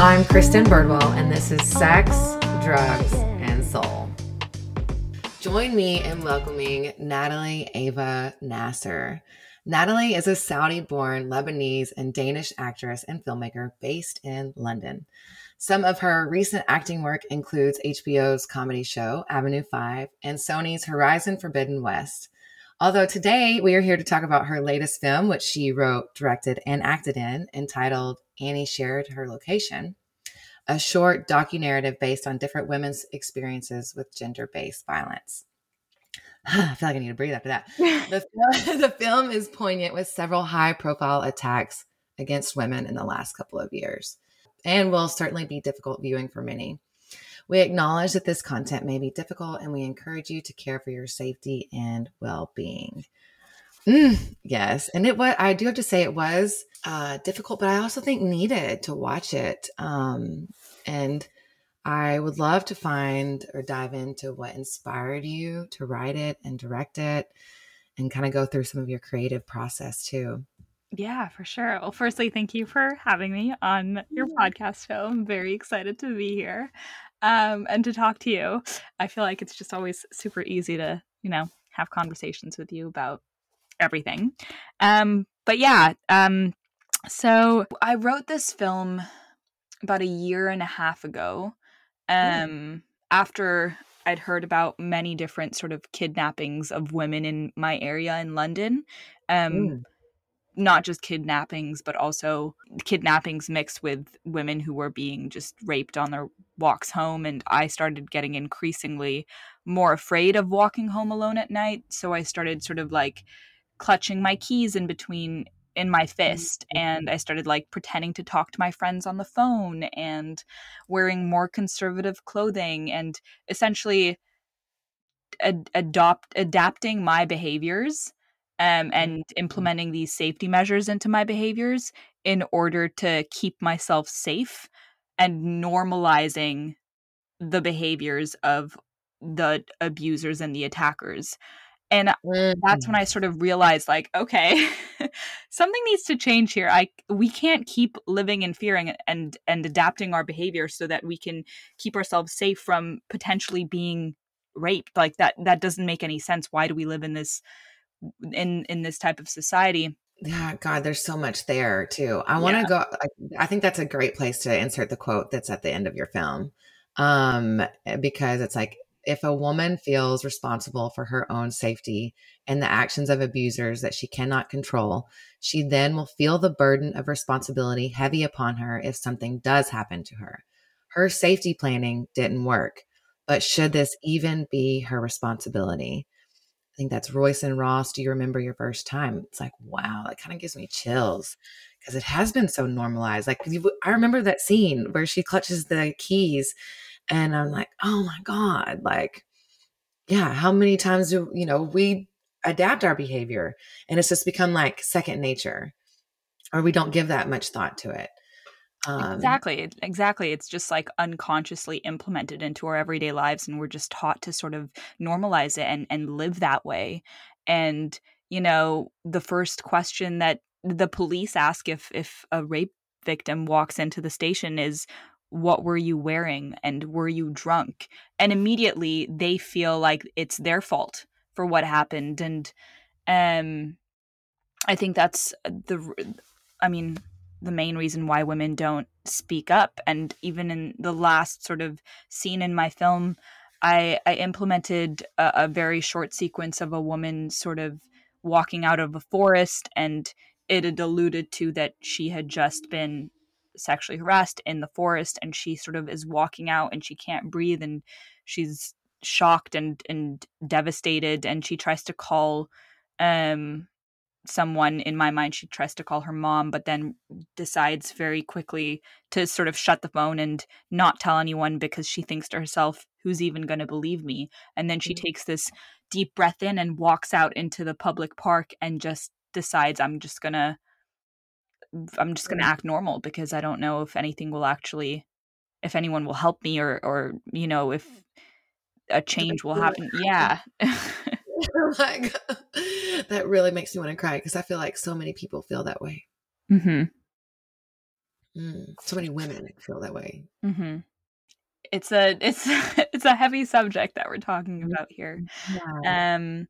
I'm Kristin Birdwell, and this is Sex, Drugs, and Soul. Join me in welcoming Natalie Ava Nasr. Natalie is a Saudi born Lebanese and Danish actress and filmmaker based in London. Some of her recent acting work includes HBO's comedy show Avenue 5 and Sony's Horizon Forbidden West. Although today we are here to talk about her latest film, which she wrote, directed, and acted in, entitled Annie Shared Her Location, a short docu-narrative based on different women's experiences with gender-based violence. I feel like I need to breathe after that. the, film, the film is poignant with several high-profile attacks against women in the last couple of years and will certainly be difficult viewing for many. We acknowledge that this content may be difficult and we encourage you to care for your safety and well being. Mm, yes. And it was, I do have to say, it was uh, difficult, but I also think needed to watch it. Um, and I would love to find or dive into what inspired you to write it and direct it and kind of go through some of your creative process too. Yeah, for sure. Well, firstly, thank you for having me on your podcast show. I'm very excited to be here um, and to talk to you. I feel like it's just always super easy to, you know, have conversations with you about everything. Um, but yeah, um, so I wrote this film about a year and a half ago um, after I'd heard about many different sort of kidnappings of women in my area in London. Um, mm not just kidnappings, but also kidnappings mixed with women who were being just raped on their walks home. And I started getting increasingly more afraid of walking home alone at night. So I started sort of like clutching my keys in between in my fist mm-hmm. and i started like pretending to talk to my friends on the phone and wearing more conservative clothing and essentially ad- adopt adapting my behaviors um, and implementing these safety measures into my behaviors in order to keep myself safe and normalizing the behaviors of the abusers and the attackers. And mm-hmm. that's when I sort of realized like okay something needs to change here. I we can't keep living in fear and, and and adapting our behavior so that we can keep ourselves safe from potentially being raped. Like that that doesn't make any sense. Why do we live in this in in this type of society. Yeah god there's so much there too. I want to yeah. go I, I, think that's a great place to insert the quote that's at the end of your film um eh, because it's like if a woman feels responsible for her own safety and the actions of abusers that she cannot control she then will feel the burden of responsibility heavy upon her if something does happen to her. Her safety planning didn't work but should this even be her responsibility think that's Roisin Ross. Do you remember your first time? It's like, wow, that kind of gives me chills because it has been so normalized. Like, I remember that scene where she clutches the keys, and I'm like, oh my God, like, yeah, how many times do, you know, we adapt our behavior and it's just become like second nature, or we don't give that much thought to it. Um, exactly, exactly. It's just like unconsciously implemented into our everyday lives, and we're just taught to sort of normalize it and and live that way. And you know, the first question that the police ask if if a rape victim walks into the station is, "What were you wearing?" and "Were you drunk?" And immediately they feel like it's their fault for what happened, and um, I think that's the. I mean, the main reason why women don't speak up. And even in the last sort of scene in my film, I, I implemented a, a very short sequence of a woman sort of walking out of a forest, and it had alluded to that she had just been sexually harassed in the forest, and she sort of is walking out and she can't breathe, and she's shocked and and devastated, and she tries to call um someone in my mind she tries to call her mom but then decides very quickly to sort of shut the phone and not tell anyone because she thinks to herself who's even going to believe me? And then she mm-hmm. takes this deep breath in and walks out into the public park and just decides i'm just going to i'm just going to act normal because i don't know if anything will actually if anyone will help me or or you know if a change will happen. Yeah like that really makes me want to cry because I feel like so many people feel that way. Mm-hmm. Mm. So many women feel that way. Mm-hmm. It's a it's it's a heavy subject that we're talking Mm-hmm. about here. Yeah. Um,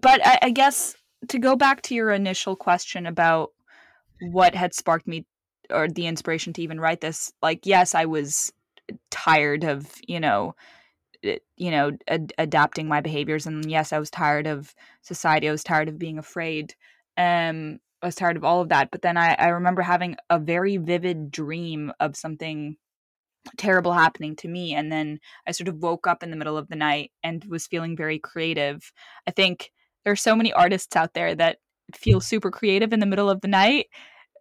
but I, I guess to go back to your initial question about what had sparked me or the inspiration to even write this, like yes, I was tired of you know, you know, ad- adapting my behaviors, and yes, I was tired of society. I was tired of being afraid. Um, I was tired of all of that. But then I, I remember having a very vivid dream of something terrible happening to me and then i sort of woke up in the middle of the night and was feeling very creative i think there are so many artists out there that feel super creative in the middle of the night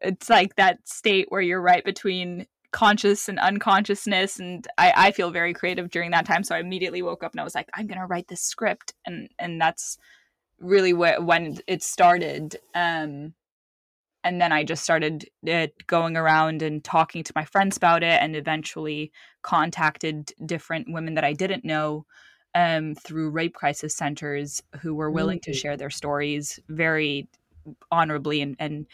it's like that state where you're right between conscious and unconsciousness and i, I feel very creative during that time so i immediately woke up and i was like i'm going to write this script and and that's really wh- when it started um and then I just started uh, going around and talking to my friends about it, and eventually contacted different women that I didn't know um, through rape crisis centers who were willing to Mm. share their stories very honorably and, and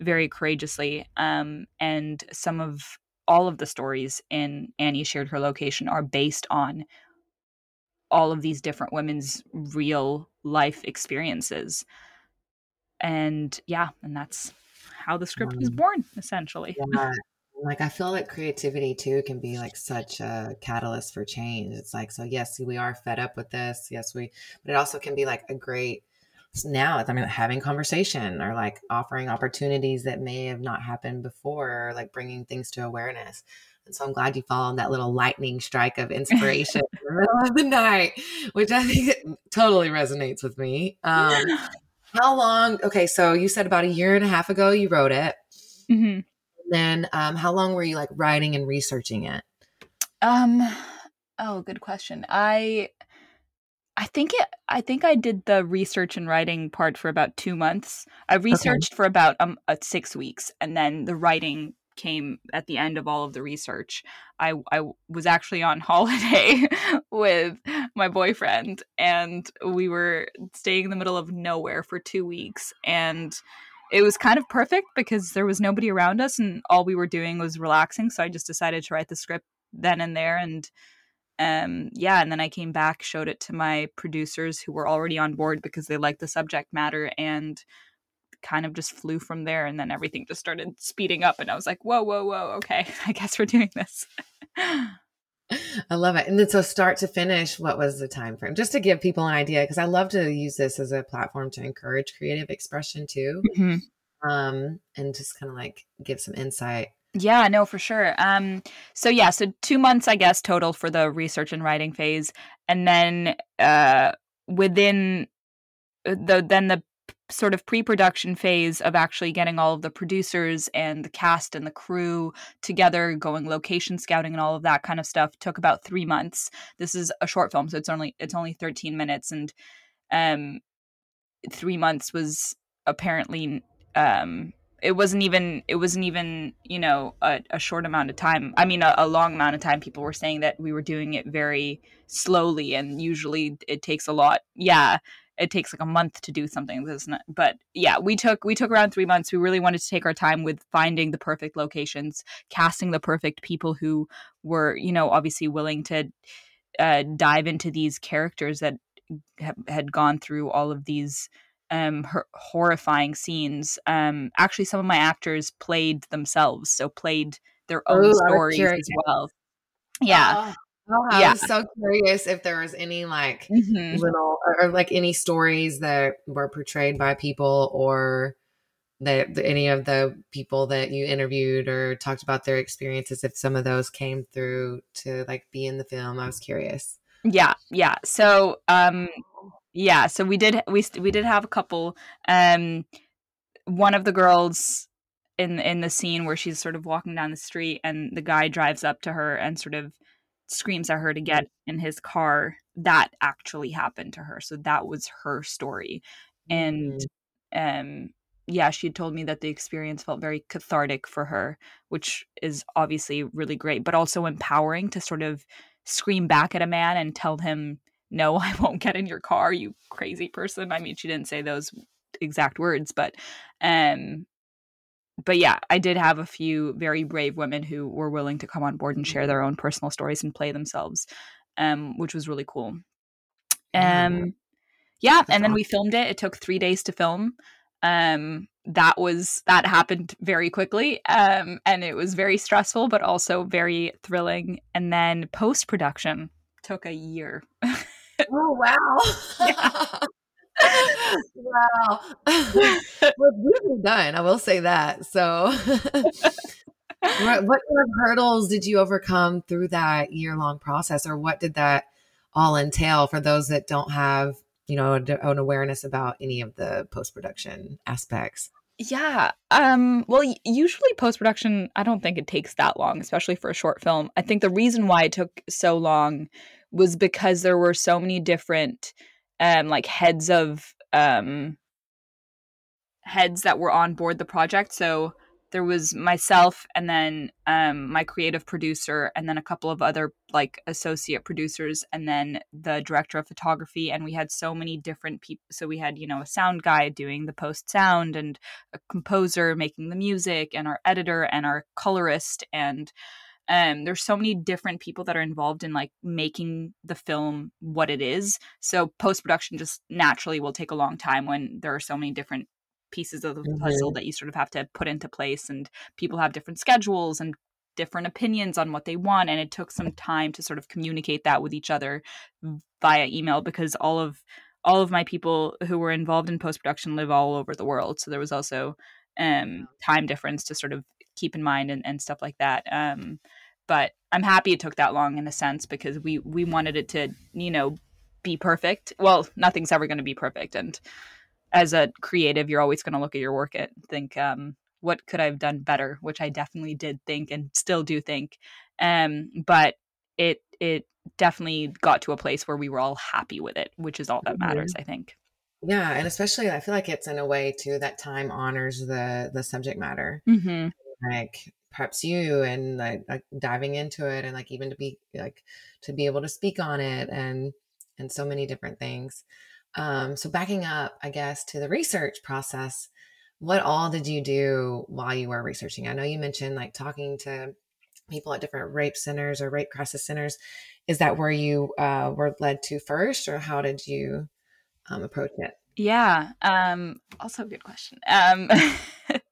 very courageously. Um, and some of all of the stories in Annie shared her location are based on all of these different women's real life experiences. And yeah, and that's how the script was Um, born, essentially. Yeah. Like I feel like creativity too can be like such a catalyst for change. It's like so yes, we are fed up with this. Yes, we but it also can be like a great now I mean having conversation or like offering opportunities that may have not happened before or like bringing things to awareness. And so I'm glad you followed that little lightning strike of inspiration in the middle of the night, which I think totally resonates with me. Um, how long? Okay, so you said about a year and a half ago you wrote it. Mhm. Then, um, how long were you like writing and researching it? Um oh, good question. I I think it I think I did the research and writing part for about 2 months. I researched for about um uh, 6 weeks and then the writing came at the end of all of the research. I I was actually on holiday with my boyfriend and we were staying in the middle of nowhere for 2 weeks and it was kind of perfect because there was nobody around us and all we were doing was relaxing so I just decided to write the script then and there and um yeah and then i came back showed it to my producers who were already on board because they liked the subject matter and kind of just flew from there and then everything just started speeding up and i was like whoa whoa whoa okay i guess we're doing this I love it. And then, so start to finish, what was the time frame? Just to give people an idea, because I love to use this as a platform to encourage creative expression too, Mhm. um, and just kind of like give some insight. Yeah, no, for sure. Um, so yeah, so two months, I guess, total for the research and writing phase, and then uh, within uh, the then the sort of pre-production phase of actually getting all of the producers and the cast and the crew together, going location scouting and all of that kind of stuff took about three months. This is a short film, so it's only it's only thirteen minutes, and um, three months was apparently um it wasn't even it wasn't even you know a, a short amount of time. I mean a, a long amount of time. People were saying that we were doing it very slowly and usually it takes a lot. Yeah it takes like a month to do something not but yeah we took we took around three months. We really wanted to take our time with finding the perfect locations casting the perfect people who were you know obviously willing to uh, dive into these characters that ha- had gone through all of these um hor- horrifying scenes um actually some of my actors played themselves so played their own was stories as well. Yeah. Oh, oh, I Yeah. was so curious if there was any like Mhm. little or, or, like any stories that were portrayed by people or that that any of the people that you interviewed or talked about their experiences if some of those came through to like be in the film i was curious. Yeah yeah. So um yeah so we did we we did have a couple um one of the girls in in the scene where she's sort of walking down the street and the guy drives up to her and sort of screams at her to get in his car that actually happened to her so that was her story. And um yeah she told me that the experience felt very cathartic for her which is obviously really great but also empowering to sort of scream back at a man and tell him no i won't get in your car you crazy person i mean she didn't say those exact words but um but yeah, I did have a few very brave women who were willing to come on board and share their own personal stories and play themselves, um, which was really cool. Um, yeah, and then we filmed it. It took three days to film. Um, that was that happened very quickly, um, and it was very stressful, but also very thrilling. And then post production took a year. oh wow! wow. well, beautifully done. I will say that. So, what, what kind of hurdles did you overcome through that year long process, or what did that all entail for those that don't have, you know, an awareness about any of the post production aspects? Yeah. Um, well, usually post production, I don't think it takes that long, especially for a short film. I think the reason why it took so long was because there were so many different um like heads of um heads that were on board the project. So there was myself and then um, my creative producer and then a couple of other like associate producers and then the director of photography and we had so many different people so we had you know a sound guy doing the post sound and a composer making the music and our editor and our colorist and um, there's so many different people that are involved in like making the film what it is. So post-production just naturally will take a long time when there are so many different pieces of the mm-hmm. puzzle that you sort of have to put into place and people have different schedules and different opinions on what they want and it took some time to sort of communicate that with each other via email because all of all of my people who were involved in post production live all over the world. So there was also um time difference to sort of keep in mind and, and stuff like that. Um but I'm happy it took that long in a sense because we we wanted it to you know be perfect. Well, nothing's ever going to be perfect, and as a creative, you're always going to look at your work and think, um, what could I have done better? Which I definitely did think and still do think. Um, but it it definitely got to a place where we were all happy with it, which is all that matters, mm-hmm. I think. Yeah, and especially I feel like it's in a way too that time honors the the subject matter. Mm-hmm. Like preps you and like, like diving into it and like even to be like to be able to speak on it and and so many different things. Um so backing up i guess to the research process what all did you do while you were researching? I know you mentioned like talking to people at different rape centers or rape crisis centers. Is that where you uh, were led to first or how did you um, approach it? Yeah um also a good question. Um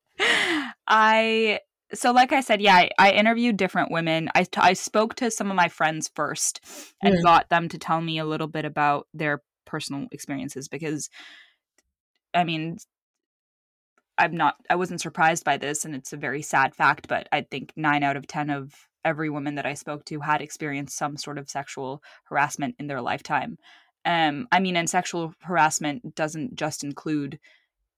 i so like i said yeah I, I, interviewed different women I, t- I spoke to some of my friends first and mm. got them to tell me a little bit about their personal experiences because i mean i'm not i wasn't surprised by this and it's a very sad fact but i think nine out of ten of every woman that i spoke to had experienced some sort of sexual harassment in their lifetime um i mean and sexual harassment doesn't just include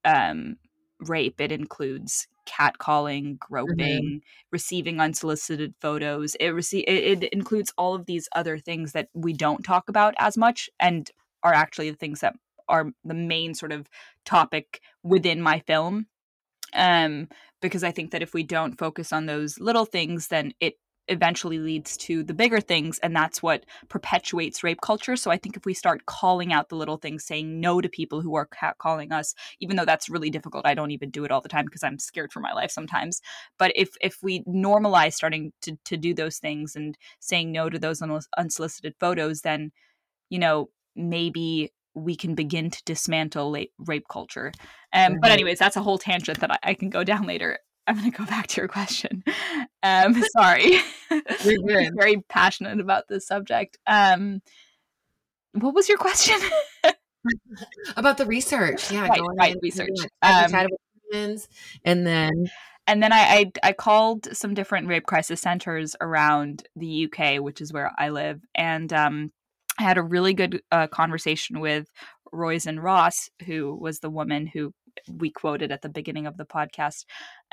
um rape it includes catcalling, groping, mm-hmm. receiving unsolicited photos. It, rece- it, it includes all of these other things that we don't talk about as much and are actually the things that are the main sort of topic within my film. Um, because I think that if we don't focus on those little things, then it eventually leads to the bigger things and that's what perpetuates rape culture so i think if we start calling out the little things saying no to people who are calling us even though that's really difficult i don't even do it all the time because i'm scared for my life sometimes but if if we normalize starting to to do those things and saying no to those unsolicited photos then you know maybe we can begin to dismantle rape culture. Um, mm-hmm. But anyways, that's a whole tangent that I, I, can go down later. I'm going to go back to your question. Um, sorry. You're very passionate about this subject. Um, what was your question? about the research. Yeah, right, right research. Um, and then and then I, I, I called some different rape crisis centers around the UK, which is where I live, and um, I had a really good uh, conversation with Roisin Ross, who was the woman who we quoted at the beginning of the podcast,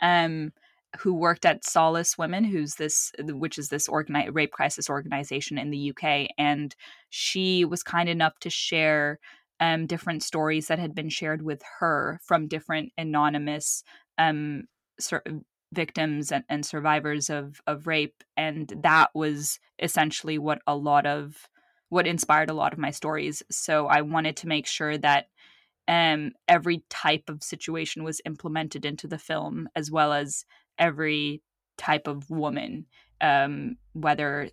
um, who worked at Solace Women, who's this, which is this organi- rape crisis organization in the UK, and she was kind enough to share um, different stories that had been shared with her from different anonymous um, sur- victims and, and survivors of of rape, and that was essentially what a lot of what inspired a lot of my stories. So I wanted to make sure that um, every type of situation was implemented into the film, as well as every type of woman, um, whether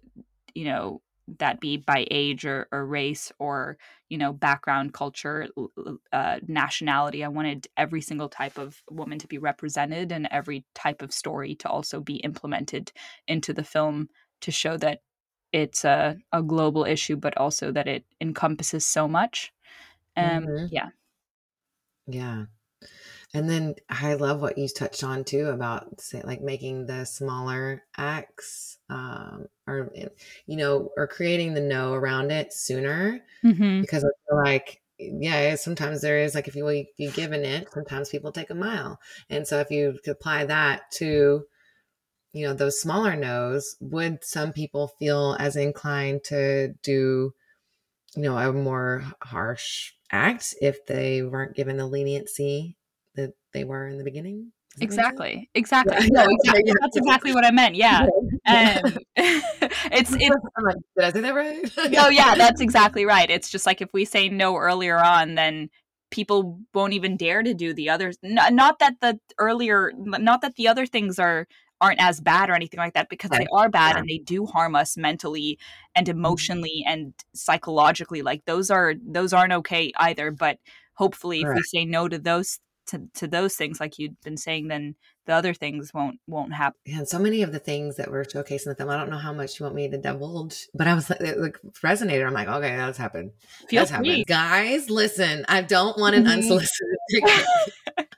you know that be by age or, or race or you know background culture uh, nationality. I wanted every single type of woman to be represented and every type of story to also be implemented into the film to show that it's a, a global issue but also that it encompasses so much. Um mm-hmm. yeah yeah and then I love what you touched on too about say, like making the smaller acts, um, or eh, you know, or creating the no around it sooner, mm-hmm. because I feel like yeah, sometimes there is like if you if you give an inch, sometimes people take a mile, and so if you apply that to you know those smaller no's, would some people feel as inclined to do you know a more harsh act if they weren't given the leniency that they were in the beginning. Exactly. Exactly. Yeah. No, exactly. That's exactly what I meant. Yeah. Um, it's it's. Did I say that right? no, yeah, that's exactly right. It's just like if we say no earlier on, then people won't even dare to do the others. Not that the earlier, not that the other things are aren't as bad or anything like that because right. they are bad yeah. and they do harm us mentally and mm-hmm. emotionally and psychologically like those are those aren't okay either but hopefully if we say no to those to, to those things like you'd been saying then the other things won't won't happen and so many of the things that we're showcasing the film i don't know how much you want me to divulge but i was like it like resonated i'm like okay that's happened Feel that's free. happened guys listen i don't want an mm-hmm. unsolicited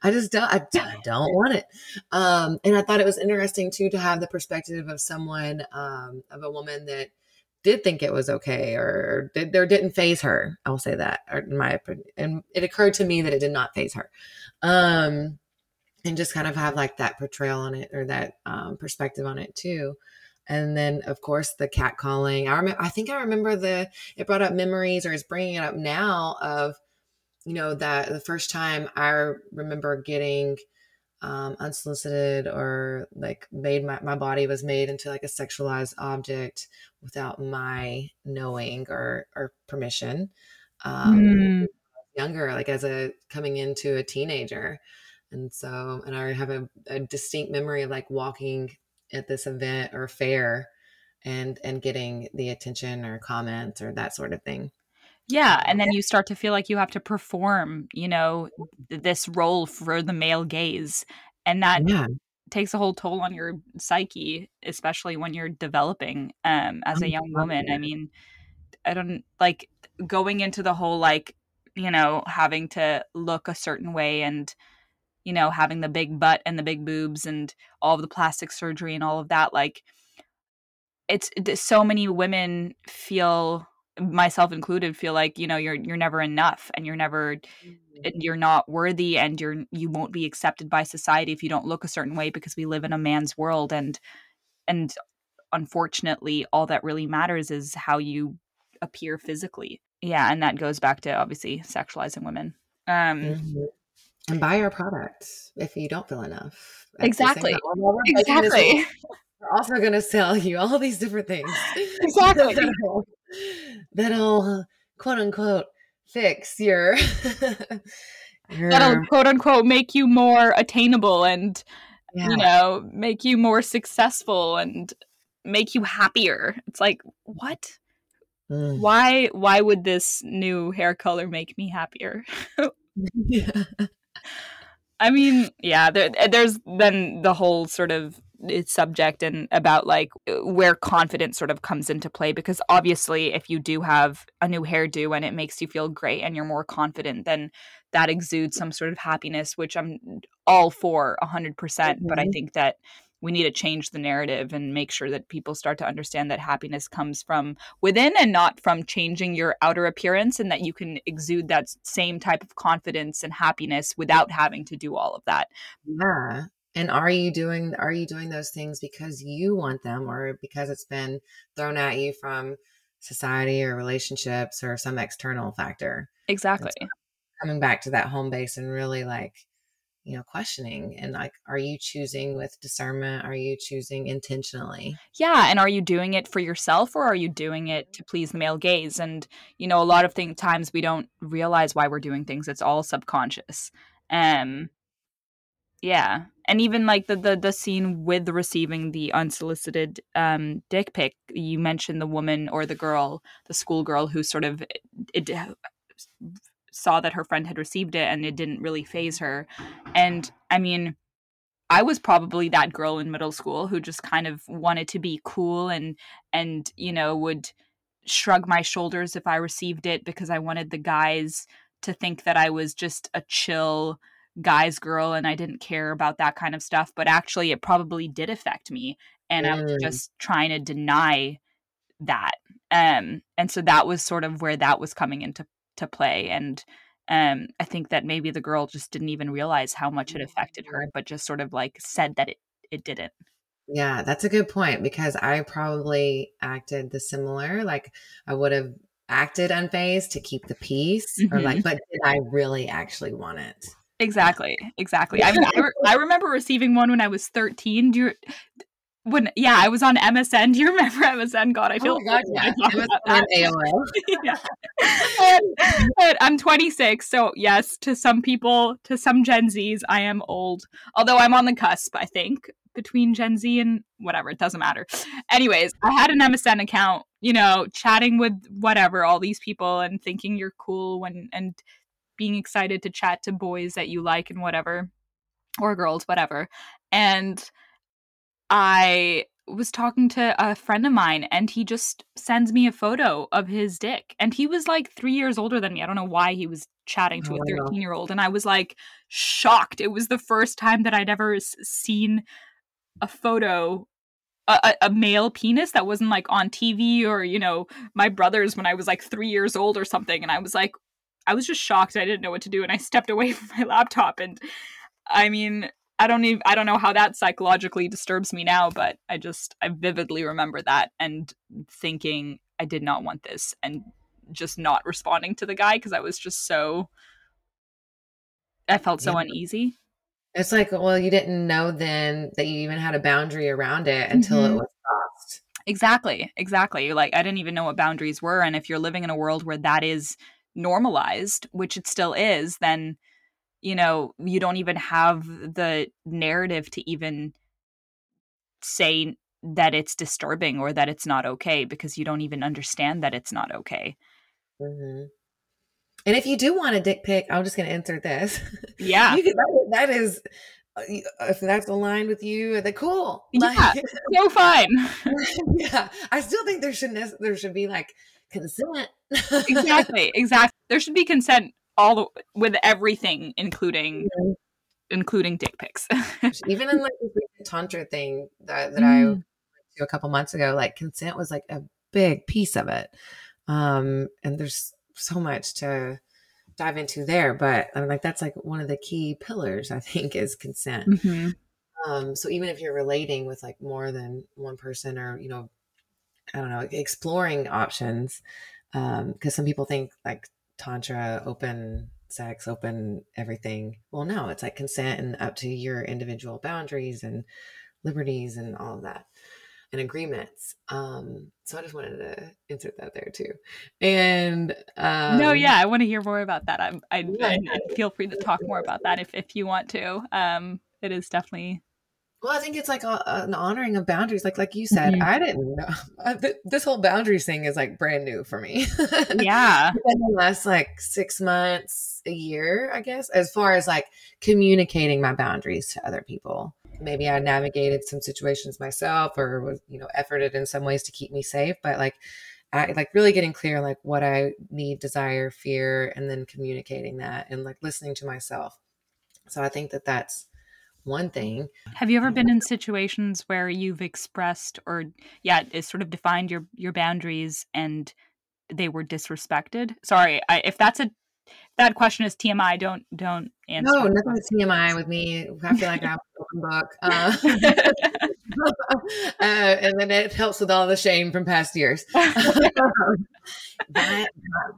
i just don't I, I, don't want it um and i thought it was interesting too to have the perspective of someone um of a woman that did think it was okay or did or didn't faze her. I will say that, in my opinion. And it occurred to me that it did not faze her. Um, and just kind of have like that portrayal on it or that um, perspective on it too. And then, of course, the cat calling. I remember. I think I remember the. It brought up memories, or is bringing it up now of, you know, that the first time I remember getting um, unsolicited or like made my, my body was made into like a sexualized object without my knowing or, or permission. Um, mm. Younger, like as a coming into a teenager. And so, and I have a, a distinct memory of like walking at this event or fair and and getting the attention or comments or that sort of thing. Yeah, and then you start to feel like you have to perform, you know, this role for the male gaze. And that yeah. takes a whole toll on your psyche, especially when you're developing um as a young woman. I mean, I don't like going into the whole like, you know, having to look a certain way and you know, having the big butt and the big boobs and all of the plastic surgery and all of that like it's so many women feel myself included feel like you know you're you're never enough and you're never mm-hmm. you're not worthy and you're you won't be accepted by society if you don't look a certain way because we live in a man's world and and unfortunately all that really matters is how you appear physically yeah and that goes back to obviously sexualizing women. Um mm-hmm. and buy our products if you don't feel enough. Exactly. exactly. we're also going to sell you all these different things. Exactly. That'll quote unquote fix your, your... that'll quote unquote make you more attainable and yeah. you know make you more successful and make you happier. It's like what mm. why why would this new hair color make me happier yeah I mean, yeah, there, there's then the whole sort of subject and about like where confidence sort of comes into play because obviously if you do have a new hairdo and it makes you feel great and you're more confident then that exudes some sort of happiness which i'm all for 100% mm-hmm. but i mm-hmm. think that we need to change the narrative and make sure that people start to understand that happiness comes from within and not from changing your outer appearance and that you can exude that same type of confidence and happiness without having to do all of that. Yeah and are you doing are you doing those things because you want them or because it's been thrown at you from society or relationships or some external factor exactly. coming back to that home base and really like you know questioning and like are you choosing with discernment? Are you choosing intentionally? Yeah and are you doing it for yourself or are you doing it to please the male gaze? And you know a lot of thing, times we don't realize why we're doing things. It's all subconscious. Um yeah. And even like the the, the scene with receiving the unsolicited um dick pic you mentioned the woman or the girl the schoolgirl who sort of it, it saw that her friend had received it and it didn't really faze her. And I mean, I was probably that girl in middle school who just kind of wanted to be cool and and you know would shrug my shoulders if I received it because I wanted the guys to think that I was just a chill guy's girl and I didn't care about that kind of stuff but actually it probably did affect me and mm. I was mm. just trying to deny that um and so that was sort of where that was coming into to play and um i think that maybe the girl just didn't even realize how much it affected her but just sort of like said that it it didn't yeah that's a good point because i probably acted the similar like i would have acted unfazed to keep the peace mm-hmm. or like mm-hmm. but did i really actually want it exactly exactly i mean I, re- I remember receiving one when i was 13 do you when yeah, I was on MSN. Do you remember MSN? God, I feel oh like God, yeah. AOL. yeah. And, and I'm 26, so yes, to some people, to some Gen Zs, I am old. Although I'm on the cusp, I think, between Gen Z and whatever. It doesn't matter. Anyways, I had an MSN account, you know, chatting with whatever all these people and thinking you're cool when and being excited to chat to boys that you like and whatever, or girls, whatever, and I was talking to a friend of mine and he just sends me a photo of his dick. And he was like three years older than me. I don't know why he was chatting to oh, a 13 year old. And I was like shocked. It was the first time that I'd ever seen a photo. A, a male penis that wasn't like on TV or, you know, my brother's when I was like three years old or something. And I was like, I was just shocked. I didn't know what to do. And I stepped away from my laptop. And I mean, I don't even I don't know how that psychologically disturbs me now, but I just I vividly remember that and thinking I did not want this and just not responding to the guy because I was just so I felt so yeah. uneasy. It's like, well, you didn't know then that you even had a boundary around it until mm-hmm. it was crossed. Exactly. Exactly. Like I didn't even know what boundaries were and if you're living in a world where that is normalized, which it still is, then you know you don't even have the narrative to even say that it's disturbing or that it's not okay because you don't even understand that it's not okay mm-hmm. and if you do want a dick pic i'm just going to insert this yeah can, that is uh, if that's aligned with you, then cool. Like, yeah, so fine. yeah, I still think there should there should be like consent. exactly, exactly. There should be consent all the, with everything, including mm-hmm. including dick pics. Even in like the tantra thing that, that mm. I went to a couple months ago, like consent was like a big piece of it. Um, and there's so much to dive into there, but I'm like that's like one of the key pillars I think is consent. Mm-hmm. Um, so even if you're relating with like more than one person or you know I don't know, exploring options. Um, because some people think like tantra, open sex, open everything. Well, no, it's like consent and up to your individual boundaries and liberties and all of that and agreements. Um, so I just wanted to insert that there too. And um, no, yeah, I want to hear more about that. I'm, I, I, I feel free to talk more about that if if you want to. Um, it is definitely well, I think it's like a, an honoring of boundaries. Like like you said, mm-hmm. I didn't know uh, this whole boundaries thing is like brand new for me. Yeah, in the last like six months, a year, I guess, as far as like communicating my boundaries to other people. Maybe I navigated some situations myself, or was you know efforted in some ways to keep me safe. But like, I like really getting clear like what I need, desire, fear, and then communicating that and like listening to myself. So I think that that's one thing. Have you ever been in situations where you've expressed or yeah, sort of defined your your boundaries and they were disrespected? Sorry, I, if that's a that question is TMI. Don't don't answer. No, nothing's TMI with me. I feel like I have an open book, uh, uh, and then it helps with all the shame from past years. that,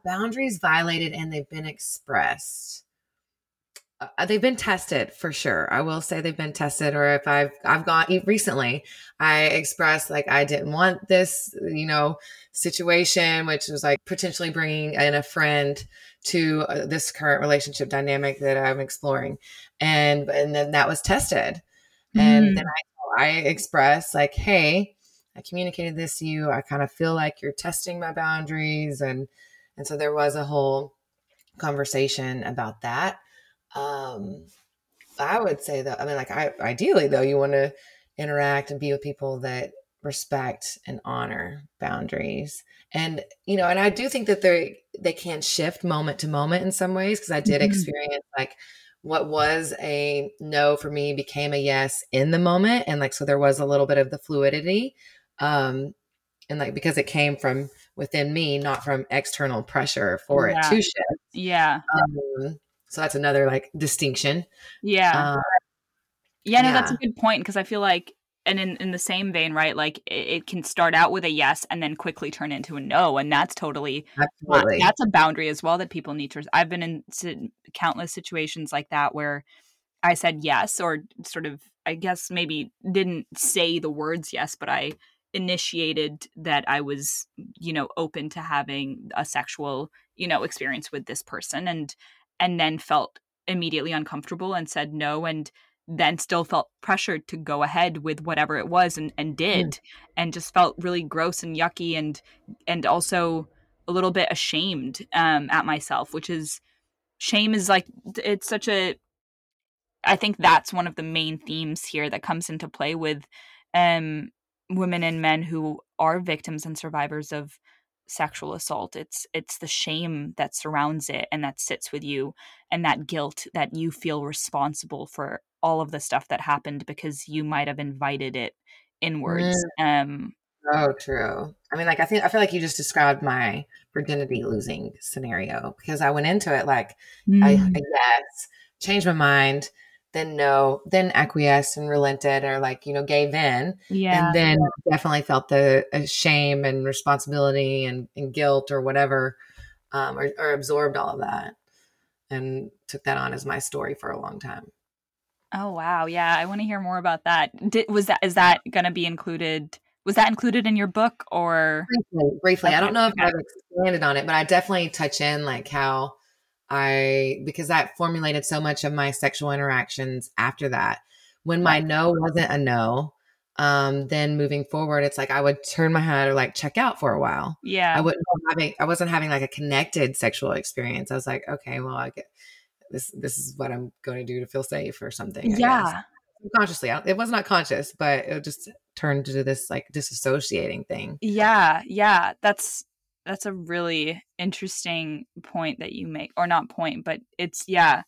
boundaries violated and they've been expressed. Uh, they've been tested for sure. I will say they've been tested. Or if I've I've gone recently, I expressed like I didn't want this, you know, situation, which was like potentially bringing in a friend to uh, this current relationship dynamic that I'm exploring, and and then that was tested, mm. and then I I expressed like, hey, I communicated this to you. I kind of feel like you're testing my boundaries, and and so there was a whole conversation about that um, I would say that I mean, like, I ideally though, you want to interact and be with people that respect and honor boundaries, and you know, and I do think that they they can shift moment to moment in some ways because I did mm-hmm. experience like what was a no for me became a yes in the moment, and like so there was a little bit of the fluidity, um, and like because it came from within me, not from external pressure for yeah. it to shift. Yeah. Um, so that's another like distinction. Yeah. Uh, yeah, no, yeah. that's a good point because I feel like, and in, in the same vein, right? Like it, it, can start out with a yes and then quickly turn into a no. And that's totally, Absolutely. that's a boundary as well that people need to, I've been in countless situations like that where I said yes, or sort of, I guess maybe didn't say the words yes, but I initiated that I was, you know, open to having a sexual, you know, experience with this person. And, and then felt immediately uncomfortable and said no and then still felt pressured to go ahead with whatever it was and, and did mm. and just felt really gross and yucky and and also a little bit ashamed um, at myself which is shame is like it's such a i think that's one of the main themes here that comes into play with um, women and men who are victims and survivors of sexual assault it's it's the shame that surrounds it and that sits with you and that guilt that you feel responsible for all of the stuff that happened because you might have invited it inwards mm. um oh true i mean like i think i feel like you just described my virginity losing scenario because i went into it like mm. I, I yes changed my mind then no, then acquiesced and relented or like, you know, gave in. Yeah. And then definitely felt the uh, shame and responsibility and, and guilt or whatever, um, or, or absorbed all of that and took that on as my story for a long time. Oh wow, yeah, I want to hear more about that. Did, was that is that going to be included? Was that included in your book or briefly? briefly. Okay. I don't know if okay. I've expanded on it, but I definitely touch in like how I because that formulated so much of my sexual interactions after that. When my no wasn't a no, um, then moving forward, it's like I would turn my head or like check out for a while. Yeah, I wouldn't having I wasn't having like a connected sexual experience. I was like, okay, well, I get this. This is what I'm going to do to feel safe or something. I yeah, consciously, it was not conscious, but it just turned to this like disassociating thing. Yeah, yeah, that's that's a really interesting point that you make or not point but it's yeah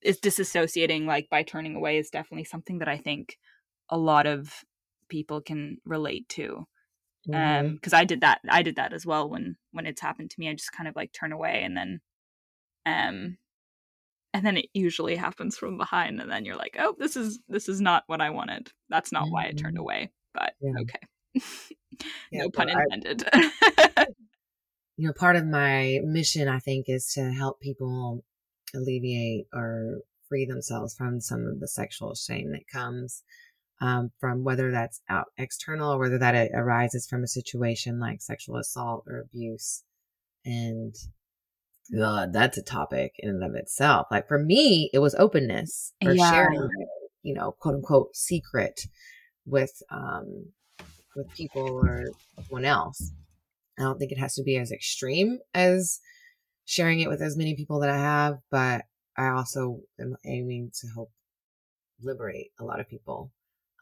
it's disassociating like by turning away is definitely something that i think a lot of people can relate to um, mm-hmm. um because i did that i did that as well when when it's happened to me i just kind of like turn away and then um and then it usually happens from behind and then you're like oh this is this is not what i wanted that's not mm-hmm. why i turned mm-hmm. away but yeah. okay no pun intended I, you know, part of my mission, I think, is to help people alleviate or free themselves from some of the sexual shame that comes um, from whether that's out external or whether that arises from a situation like sexual assault or abuse. And God, that's a topic in and of itself. Like for me, it was openness or yeah. sharing, you know, quote unquote secret with um with people or someone else. I don't think it has to be as extreme as sharing it with as many people that I have, but I also am aiming to help liberate a lot of people.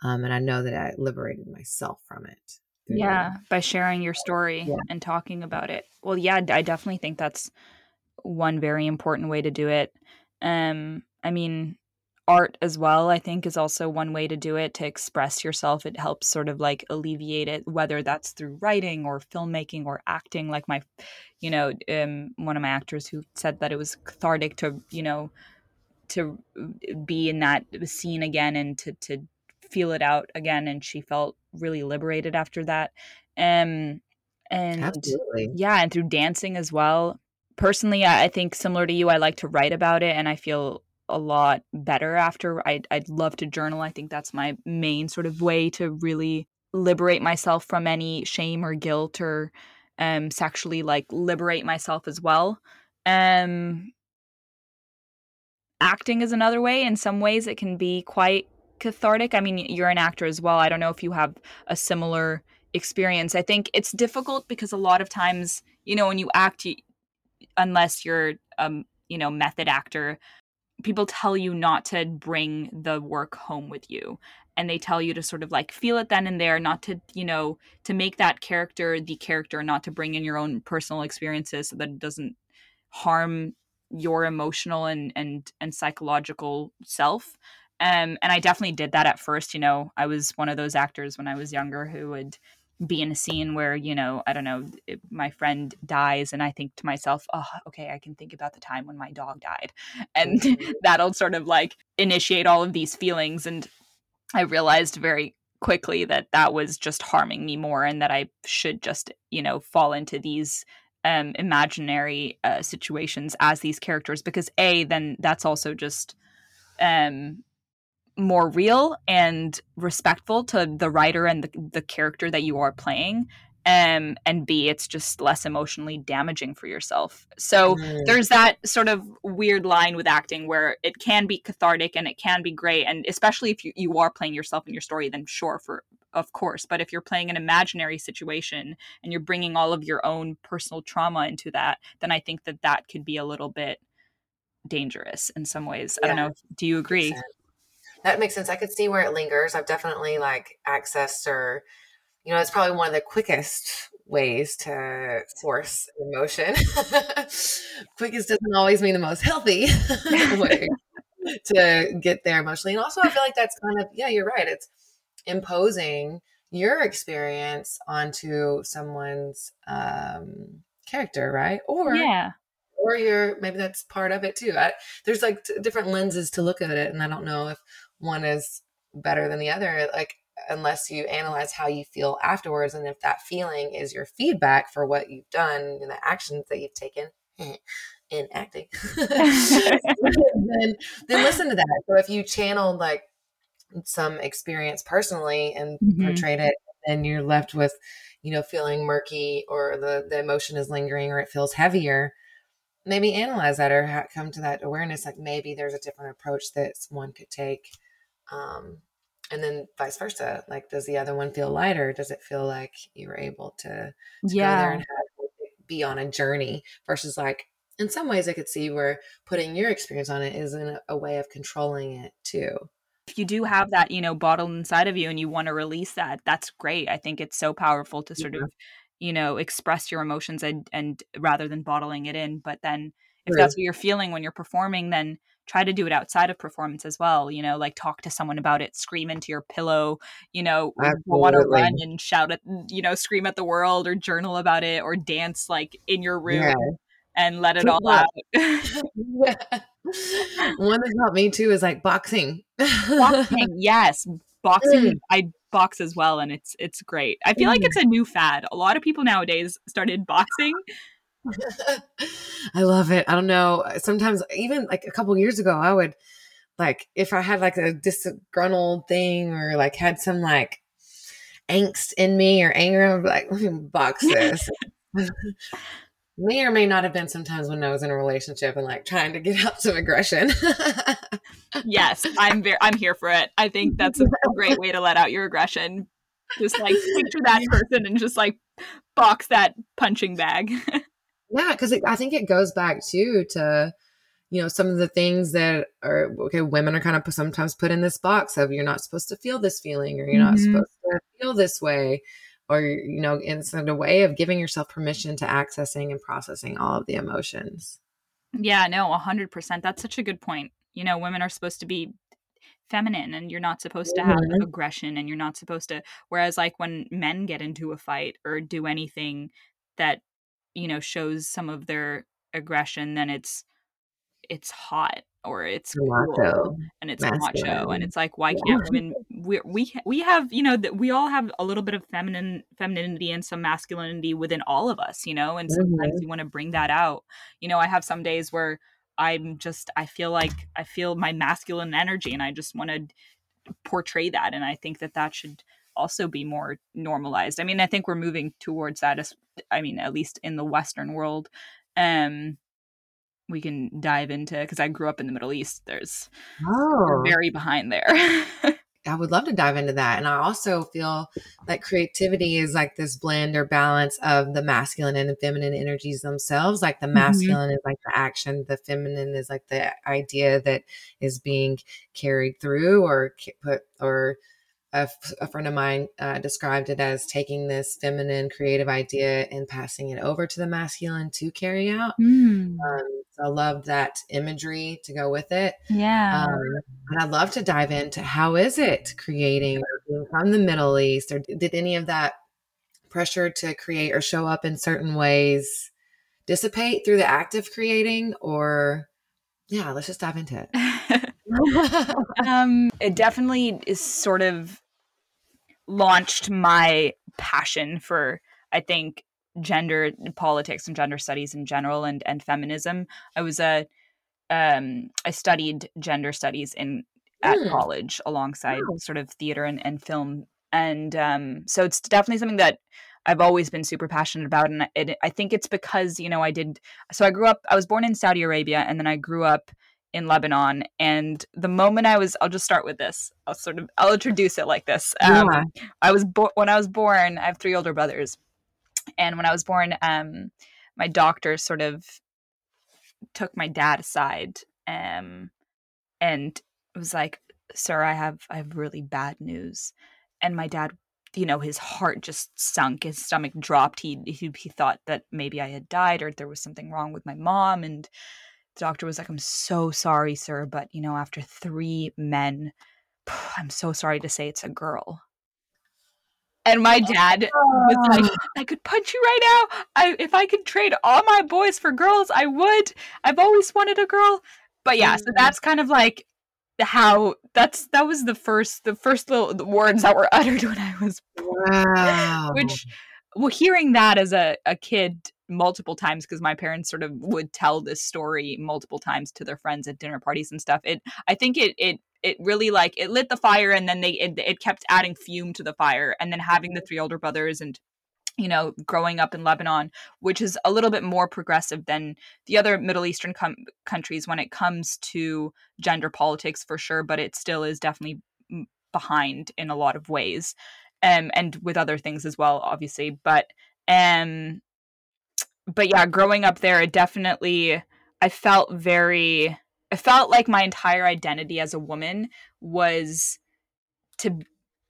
Um, and I know that I liberated myself from it. Yeah, by sharing your story yeah. and talking about it. Well, yeah, I definitely think that's one very important way to do it. Um, I mean, art as well i think is also one way to do it to express yourself. It helps sort of like alleviate it whether that's through writing or filmmaking or acting. Like my you know um, one of my actors who said that it was cathartic to you know to be in that scene again and to to feel it out again and she felt really liberated after that. Um and Absolutely. yeah and through dancing as well. Personally I think similar to you i like to write about it and i feel a lot better after. I'd, I'd love to journal. I think that's my main sort of way to really liberate myself from any shame or guilt or um sexually like liberate myself as well. Um acting is another way. In some ways it can be quite cathartic. I mean you're an actor as well. I don't know if you have a similar experience. I think it's difficult because a lot of times you know when you act you, unless you're um you know method actor people tell you not to bring the work home with you and they tell you to sort of like feel it then and there not to you know to make that character the character not to bring in your own personal experiences so that it doesn't harm your emotional and and and psychological self. Um and i definitely did that at first you know i was one of those actors when i was younger who would be in a scene where you know i don't know my friend dies and i think to myself oh okay i can think about the time when my dog died and mm-hmm. that'll sort of like initiate all of these feelings and i realized very quickly that that was just harming me more and that i should just you know fall into these um imaginary uh, situations as these characters because a then that's also just um more real and respectful to the writer and the, the character that you are playing um, and b it's just less emotionally damaging for yourself. So mm. there's that sort of weird line with acting where it can be cathartic and it can be great and especially if you, you are playing yourself in your story then sure for of course. But if you're playing an imaginary situation and you're bringing all of your own personal trauma into that then i think that that could be a little bit dangerous in some ways. Yeah. i don't know do you agree that makes sense. I could see where it lingers. I've definitely like accessed or, you know, it's probably one of the quickest ways to force emotion. quickest doesn't always mean the most healthy way to get there emotionally. And also, I feel like that's kind of, yeah, you're right. It's imposing your experience onto someone's um, character, right? Or, yeah or you're maybe that's part of it too. I, there's like t- different lenses to look at it, and I don't know if one is better than the other like unless you analyze how you feel afterwards and if that feeling is your feedback for what you've done and the actions that you've taken in acting then then listen to that so if you channeled like some experience personally and mm-hmm. portrayed it and you're left with you know feeling murky or the the emotion is lingering or it feels heavier maybe analyze that or come to that awareness like maybe there's a different approach that one could take um, and then vice versa. Like, does the other one feel lighter? Does it feel like you were able to, to yeah. go there and have, be on a journey versus like, in some ways, I could see where putting your experience on it is in a, a way of controlling it too if you do have that you know bottled inside of you and you want to release that that's great i think it's so powerful to sort yeah. of you know express your emotions and and rather than bottling it in but then if that's what you're feeling when you're performing then try to do it outside of performance as well you know like talk to someone about it scream into your pillow you know want to run and shout at you know scream at the world or journal about it or dance like in your room yeah. and let it all out yeah. one that helped me too is like boxing boxing yes boxing mm. i box as well and it's it's great i feel mm. like it's a new fad a lot of people nowadays started boxing I love it. I don't know. Uh, sometimes even like a couple years ago, I would like if I had like a disgruntled thing or like had some like angst in me or anger, be like, let me box this. may or may not have been sometimes when I was in a relationship and like trying to get out some aggression. yes, I'm very I'm here for it. I think that's a great way to let out your aggression. Just like picture that person and just like box that punching bag. Yeah, because I think it goes back too to you know some of the things that are okay. Women are kind of sometimes put in this box of you're not supposed to feel this feeling or you're mm-hmm. not supposed to feel this way, or you know, it's a way of giving yourself permission to accessing and processing all of the emotions. Yeah, no, a hundred percent. That's such a good point. You know, women are supposed to be feminine and you're not supposed to have mm-hmm. aggression and you're not supposed to whereas like when men get into a fight or do anything that you know shows some of their aggression then it's it's hot or it's cool and it's masculine. macho and it's like why can't women we we we have you know that we all have a little bit of feminine femininity and some masculinity within all of us you know and sometimes mm-hmm. you want to bring that out you know i have some days where I'm just I feel like I feel my masculine energy and I just want to portray that and I think that that should also be more normalized. I mean, I think we're moving towards that as I mean, at least in the western world. Um we can dive into because I grew up in the Middle East. There's oh. very behind there. I would love to dive into that. And I also feel that creativity is like this blend or balance of the masculine and the feminine energies themselves. Like the mm-hmm. masculine mm-hmm. is like the action, the feminine is like the idea that is being carried through or put or a, a friend of mine uh, described it as taking this feminine creative idea and passing it over to the masculine to carry out. Mm. Um, so I love that imagery to go with it. Yeah. Um, and I'd love to dive into how is it creating from the Middle East or did any of that pressure to create or show up in certain ways dissipate through the act of creating or yeah, let's just dive into it. um, it definitely is sort of launched my passion for, I think, gender politics and gender studies in general and and feminism. I was a um I studied gender studies in at mm. college alongside wow. sort of theater and, and film. And um so it's definitely something that I've always been super passionate about and it, I think it's because, you know, I did so I grew up I was born in Saudi Arabia and then I grew up in Lebanon. And the moment I was, I'll just start with this. I'll sort of, I'll introduce it like this. Um, yeah. I was born, when I was born, I have three older brothers. And when I was born, um, my doctor sort of took my dad aside um, and was like, sir, I have, I have really bad news. And my dad you know his heart just sunk his stomach dropped he, he he thought that maybe i had died or there was something wrong with my mom and the doctor was like, I'm so sorry, sir, but you know, after three men, I'm so sorry to say it's a girl. And my dad was like, I could punch you right now. I if I could trade all my boys for girls, I would. I've always wanted a girl. But yeah, so mm. that's kind of like how that's that was the first the first little the words that were uttered when I was born. Wow. Which well hearing that as a, a kid multiple times because my parents sort of would tell this story multiple times to their friends at dinner parties and stuff. It I think it it it really like it lit the fire and then they it, it kept adding fume to the fire and then having the three older brothers and you know growing up in lebanon which is a little bit more progressive than the other middle eastern com- countries when it comes to gender politics for sure but it still is definitely behind in a lot of ways um, and with other things as well obviously but um but yeah, growing up there, it definitely I felt very I felt like my entire identity as a woman was to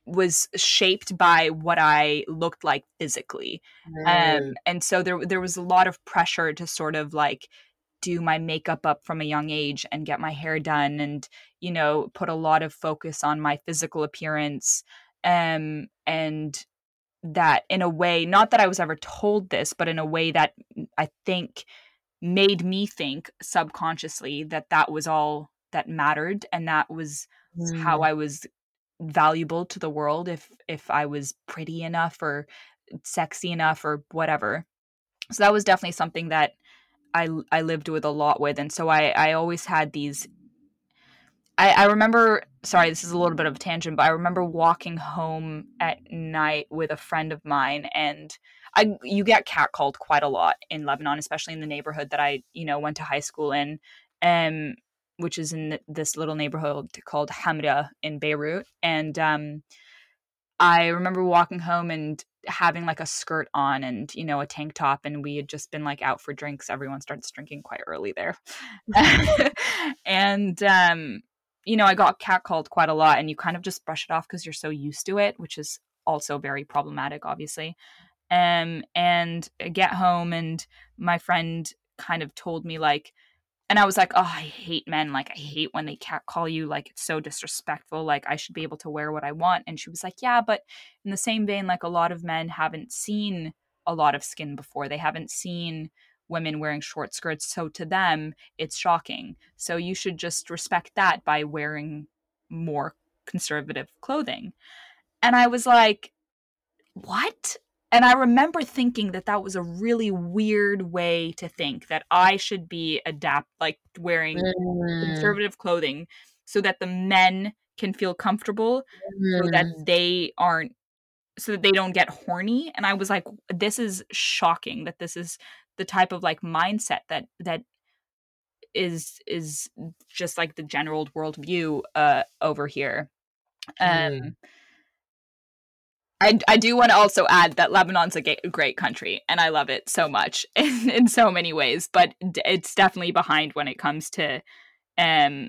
was shaped by what I looked like physically. Mm. Um, and so there there was a lot of pressure to sort of like do my makeup up from a young age and get my hair done and you know put a lot of focus on my physical appearance um and that in a way not that i was ever told this but in a way that i think made me think subconsciously that that was all that mattered and that was mm. how i was valuable to the world if if i was pretty enough or sexy enough or whatever so that was definitely something that i i lived with a lot with and so i i always had these I, I remember sorry this is a little bit of a tangent but i remember walking home at night with a friend of mine and i you get catcalled quite a lot in lebanon especially in the neighborhood that i you know went to high school in um which is in this little neighborhood called hamra in beirut. And um i remember walking home and having like a skirt on and you know a tank top and we had just been like out for drinks. Everyone starts drinking quite early there. And um you know, I got catcalled quite a lot and you kind of just brush it off because you're so used to it, which is also very problematic, obviously. Um, and get home and my friend kind of told me like, and I was like, oh, I hate men. Like, I hate when they cat call you. Like, it's so disrespectful. Like, I should be able to wear what I want. And she was like, yeah, but in the same vein, like, a lot of men haven't seen a lot of skin before. They haven't seen women wearing short skirts. So to them, it's shocking. So you should just respect that by wearing more conservative clothing. And I was like, what? And I remember thinking that that was a really weird way to think that I should be adapt like wearing Mm. conservative clothing so that the men can feel comfortable so that Mm. they aren't so that they don't get horny and I was like this is shocking that this is the type of like mindset that that is is just like the general worldview uh over here um Mm. I, I do want to also add that Lebanon's a ga- great country and I love it so much in, in so many ways, but d- it's definitely behind when it comes to, um,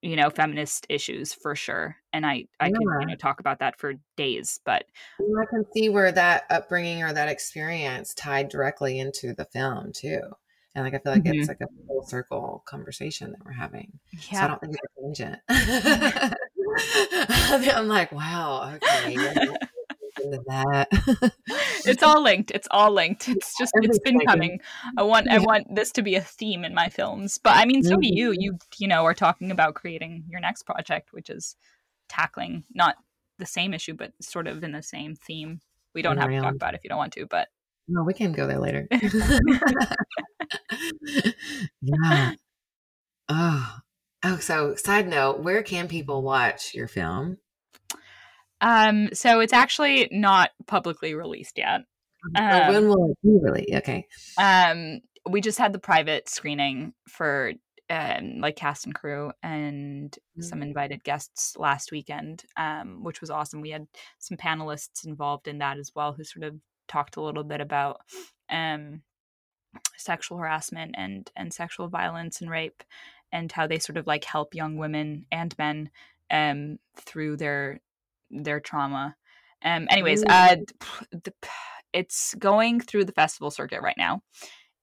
you know, feminist issues for sure. And I, I Yeah. you know, talk about that for days, but I can see where that upbringing or that experience tied directly into the film too. And like I feel like Mhm. it's like a full circle conversation that we're having. So I don't think can change it. I'm like, wow, okay. Yeah, into that. it's all linked. It's all linked. It's just, it's been Everything. coming. I want, I want this to be a theme in my films, but I mean, so do you, Mhm. you, you know, are talking about creating your next project, which is tackling not the same issue, but sort of in the same theme. We don't have to talk about it if you don't want to, but No, we can go there later. yeah. Oh. Oh, so side note, where can people watch your film? Um, so it's actually not publicly released yet. Or Um, when will it be really? Okay. Um, we just had the private screening for um, like cast and crew and some Mm. invited guests last weekend, um, which was awesome. We had some panelists involved in that as well, who sort of talked a little bit about um, sexual harassment and and sexual violence and rape, and how they sort of like help young women and men um, through their their trauma. Um, anyways, uh, the, it's going through the festival circuit right now,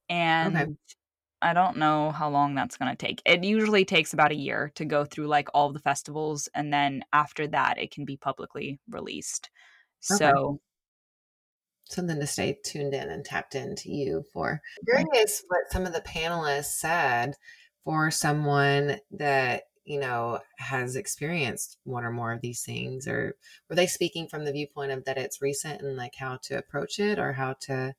and I don't know how long that's going to take. It usually takes about a year to go through like all the festivals, and then after that, it can be publicly released. Okay. So Something to stay tuned in and tapped into you for. Curious what some of the panelists said for someone that, you know, has experienced one or more of these things, or were they speaking from the viewpoint of that it's recent and like how to approach it or how to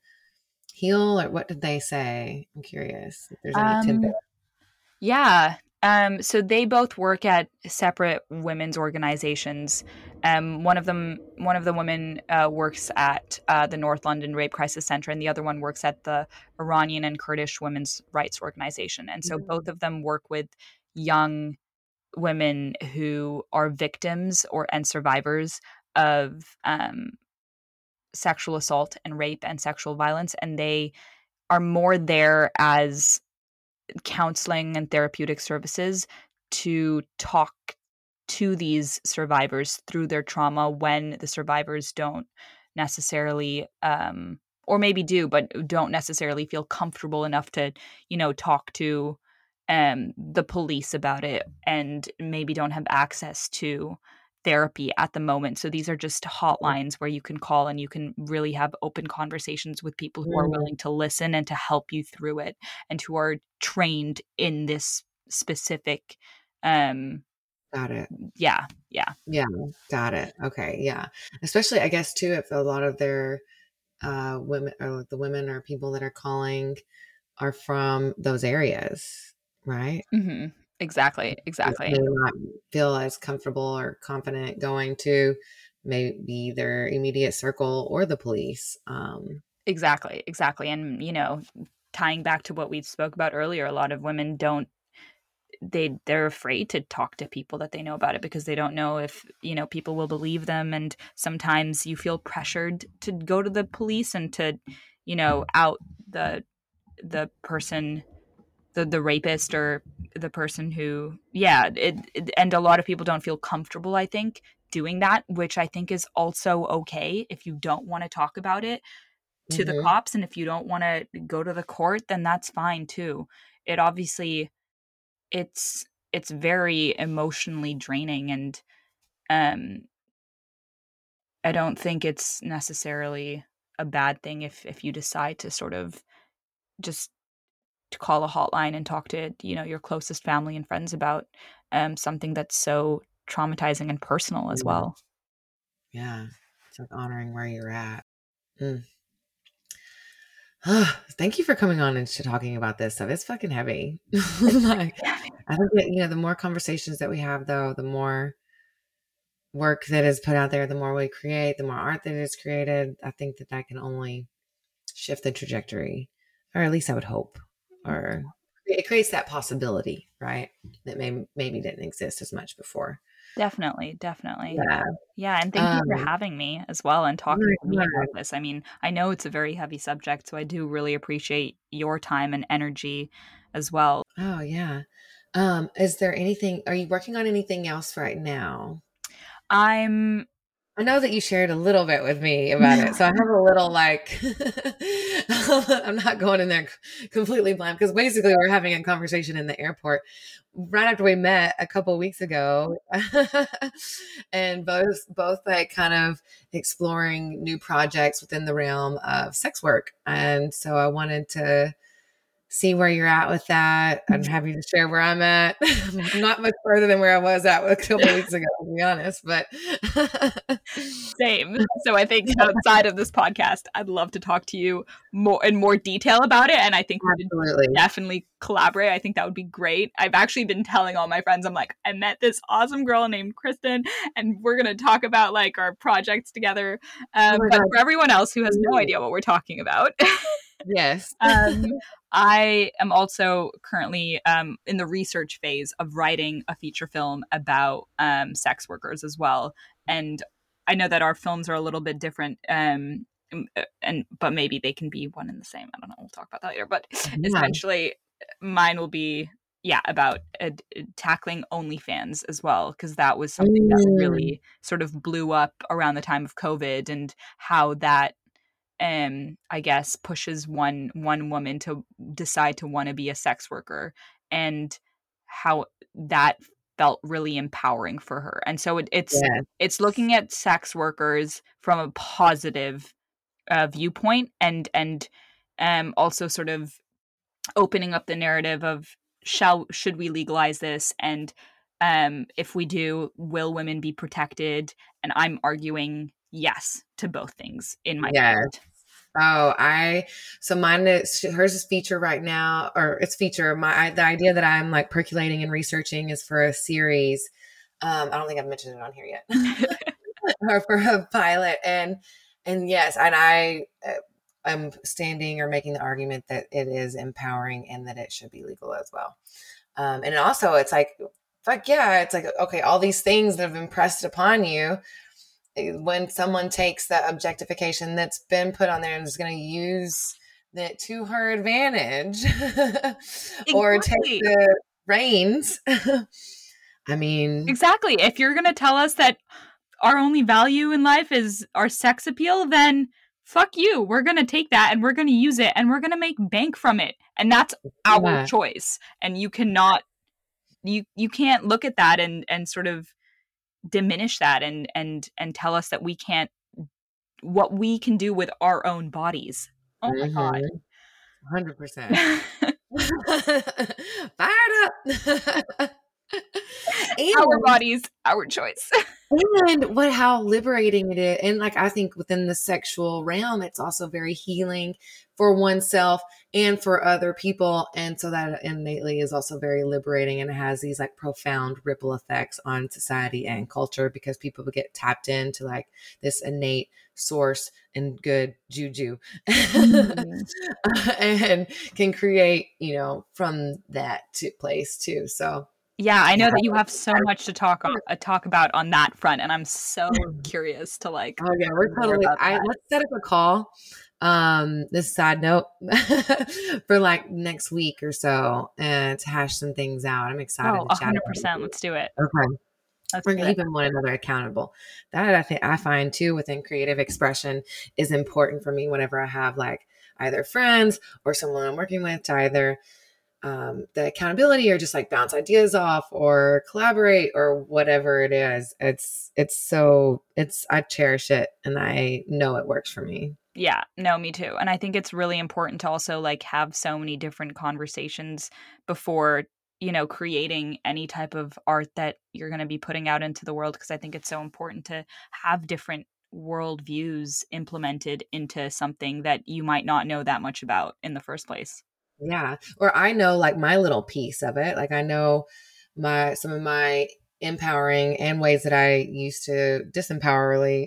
heal, or what did they say? I'm curious if there's any Um. Yeah. Um, so they both work at separate women's organizations. Um, one of them, one of the women uh, works at uh, the North London Rape Crisis Center, and the other one works at the Iranian and Kurdish Women's Rights Organization. And so Mm. both of them work with young women who are victims or and survivors of um, sexual assault and rape and sexual violence, and they are more there as counseling and therapeutic services to talk to these survivors through their trauma when the survivors don't necessarily um or maybe do but don't necessarily feel comfortable enough to you know talk to um the police about it and maybe don't have access to therapy at the moment so these are just hotlines where you can call and you can really have open conversations with people who are Mm. willing to listen and to help you through it and who are trained in this specific um Got it. yeah yeah Yeah, got it. Okay, yeah. Especially, I guess, too, if a lot of their uh, women or the women or people that are calling are from those areas, right? hmm exactly exactly may not feel as comfortable or confident going to maybe their immediate circle or the police. Um, exactly exactly and you know tying back to what we spoke about earlier a lot of women don't they they're afraid to talk to people that they know about it because they don't know if you know people will believe them and sometimes you feel pressured to go to the police and to you know out the the person the the rapist or the person who yeah it, it and a lot of people don't feel comfortable i think doing that which i think is also okay if you don't want to talk about it to the mhm. cops and if you don't want to go to the court then that's fine too it obviously it's it's very emotionally draining and um i don't think it's necessarily a bad thing if if you decide to sort of just to call a hotline and talk to you know your closest family and friends about um something that's so traumatizing and personal as well Yeah, it's like honoring where you're at. Mm. Thank you for coming on and talking about this stuff. It's fucking heavy. like, I think that, you know, the more conversations that we have, though, the more work that is put out there, the more we create, the more art that is created. I think that that can only shift the trajectory, or at least I would hope, or it creates that possibility, right? That may, maybe didn't exist as much before. Definitely, definitely. Yeah. Yeah. And thank um, you for um having me as well and talking to me about this. I mean, I know it's a very heavy subject, so I do really appreciate your time and energy as well. Oh, yeah. Um, is there anything, are you working on anything else right now? I'm I know that you shared a little bit with me about it. So I have a little like, I'm not going in there completely blind because basically we're having a conversation in the airport right after we met a couple weeks ago and both, both like kind of exploring new projects within the realm of sex work. And so I wanted to, see where you're at with that. I'm mm-hmm. happy to share where I'm at. Not much further than where I was at a couple weeks ago, to be honest. But same. So I think outside of this podcast, I'd love to talk to you more in more detail about it. And I think we could definitely collaborate. I think that would be great. I've actually been telling all my friends, I'm like, I met this awesome girl named Kristin, and we're gonna talk about like our projects together. Oh um, oh but God. for everyone else who has no idea what we're talking about. Yes. um, I am also currently um, in the research phase of writing a feature film about um, sex workers as well. And I know that our films are a little bit different. Um, uh, and but maybe they can be one and the same. I don't know. We'll talk about that later. But yeah. essentially, mine will be yeah about uh, tackling OnlyFans as well because that was something mm. that really sort of blew up around the time of COVID and how that um i guess pushes one one woman to decide to want to be a sex worker and how that felt really empowering for her. And so it, it's yeah. it's looking at sex workers from a positive uh, viewpoint and and um also sort of opening up the narrative of shall should we legalize this? and um if we do will women be protected? And i'm arguing yes to both things in my. Head. Oh, I so mine is hers is feature right now, or it's feature. My the idea that I'm like percolating and researching is for a series. Um, I don't think I've mentioned it on here yet, or for a pilot, and and yes, and I am uh, standing or making the argument that it is empowering and that it should be legal as well. Um, and also, it's like, fuck yeah, it's like okay, all these things that have been pressed upon you when someone takes that objectification that's been put on there and is going to use it to her advantage or take the reins. I mean, exactly. If you're going to tell us that our only value in life is our sex appeal, then fuck you. We're going to take that and we're going to use it and we're going to make bank from it. And that's our yeah. choice. And you cannot you you can't look at that and and sort of diminish that and and and tell us that we can't what we can do with our own bodies. Oh my god. Mm-hmm. 100%. Fired up. our bodies, our choice. and what how liberating it is. And like I think within the sexual realm, it's also very healing for oneself and for other people. And so that innately is also very liberating and it has these like profound ripple effects on society and culture because people get tapped into like this innate source and good juju mm-hmm. and can create, you know, from that to place too. So yeah, I know that you have so much to talk on, uh, talk about on that front, and I'm so curious to like. Oh yeah, we're totally. I, let's set up a call. Um, this side note for like next week or so, and to hash some things out. I'm excited. Oh, 100 percent. Let's do it. Okay. Let's we're keeping one another accountable. That I think I find too within creative expression is important for me whenever I have like either friends or someone I'm working with to either um, the accountability or just like bounce ideas off or collaborate or whatever it is it's it's so it's i cherish it and i know it works for me yeah no me too and i think it's really important to also like have so many different conversations before you know creating any type of art that you're going to be putting out into the world because i think it's so important to have different worldviews implemented into something that you might not know that much about in the first place. Yeah. Or I know like my little piece of it. Like I know my some of my empowering and ways that I used to disempowerly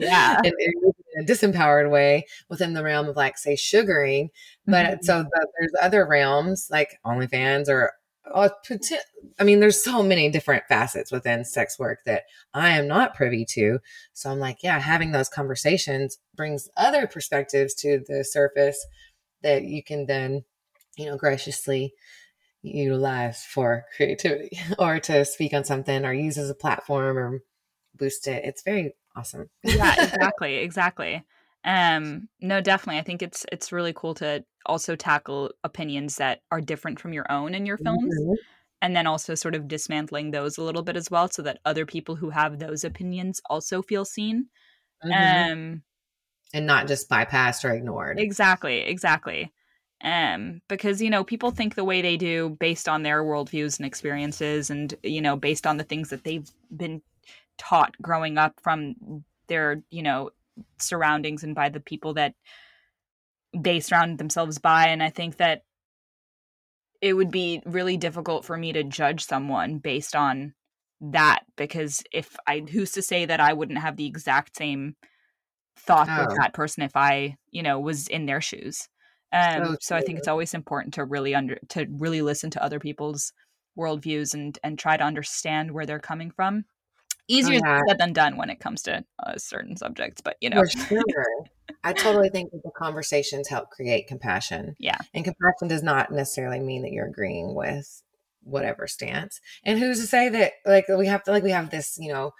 yeah. in, in, a disempowered way within the realm of like say sugaring. But mm-hmm. so the, there's other realms like OnlyFans or uh, I mean, there's so many different facets within sex work that I am not privy to. So I'm like, yeah, having those conversations brings other perspectives to the surface that you can then, you know, graciously utilize for creativity or to speak on something or use as a platform or boost it. It's very awesome. yeah, exactly, exactly. Um, no, definitely. I think it's it's really cool to also tackle opinions that are different from your own in your films. Mm-hmm. And then also sort of dismantling those a little bit as well so that other people who have those opinions also feel seen. Mm-hmm. Um and not just bypassed or ignored. Exactly, exactly. Um, because you know people think the way they do based on their worldviews and experiences, and you know based on the things that they've been taught growing up from their you know surroundings and by the people that they surround themselves by. And I think that it would be really difficult for me to judge someone based on that because if I who's to say that I wouldn't have the exact same thoughts oh. with that person if I, you know, was in their shoes. Um, so, so I think it's always important to really under to really listen to other people's worldviews and and try to understand where they're coming from. Easier oh, yeah. said than done when it comes to uh, certain subjects but you know. Sure. i totally think that the conversations help create compassion yeah. and compassion does not necessarily mean that you're agreeing with whatever stance. And who's to say that like we have to like we have this you know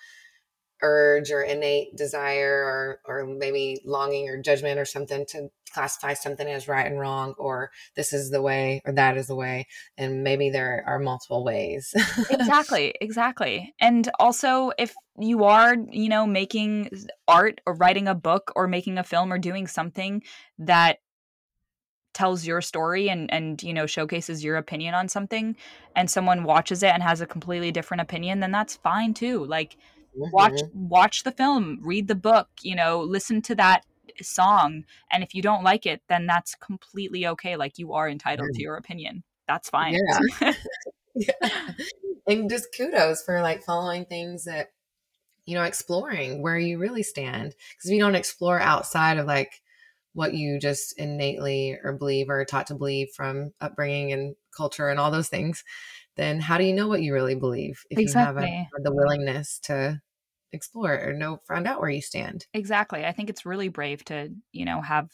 urge or innate desire or or maybe longing or judgment or something to classify something as right and wrong or this is the way or that is the way. And maybe there are multiple ways. Exactly exactly. And also if you are you know making art or writing a book or making a film or doing something that tells your story and and you know showcases your opinion on something and someone watches it and has a completely different opinion then that's fine too. Like mm-hmm. watch watch the film read the book you know listen to that song and if you don't like it then that's completely okay like you are entitled to your opinion that's fine yeah. yeah. and just kudos for like following things that you know exploring where you really stand because if you don't explore outside of like what you just innately or believe or taught to believe from upbringing and culture and all those things then how do you know what you really believe if exactly. you haven't the willingness to explore or know find out where you stand? Exactly i think it's really brave to you know have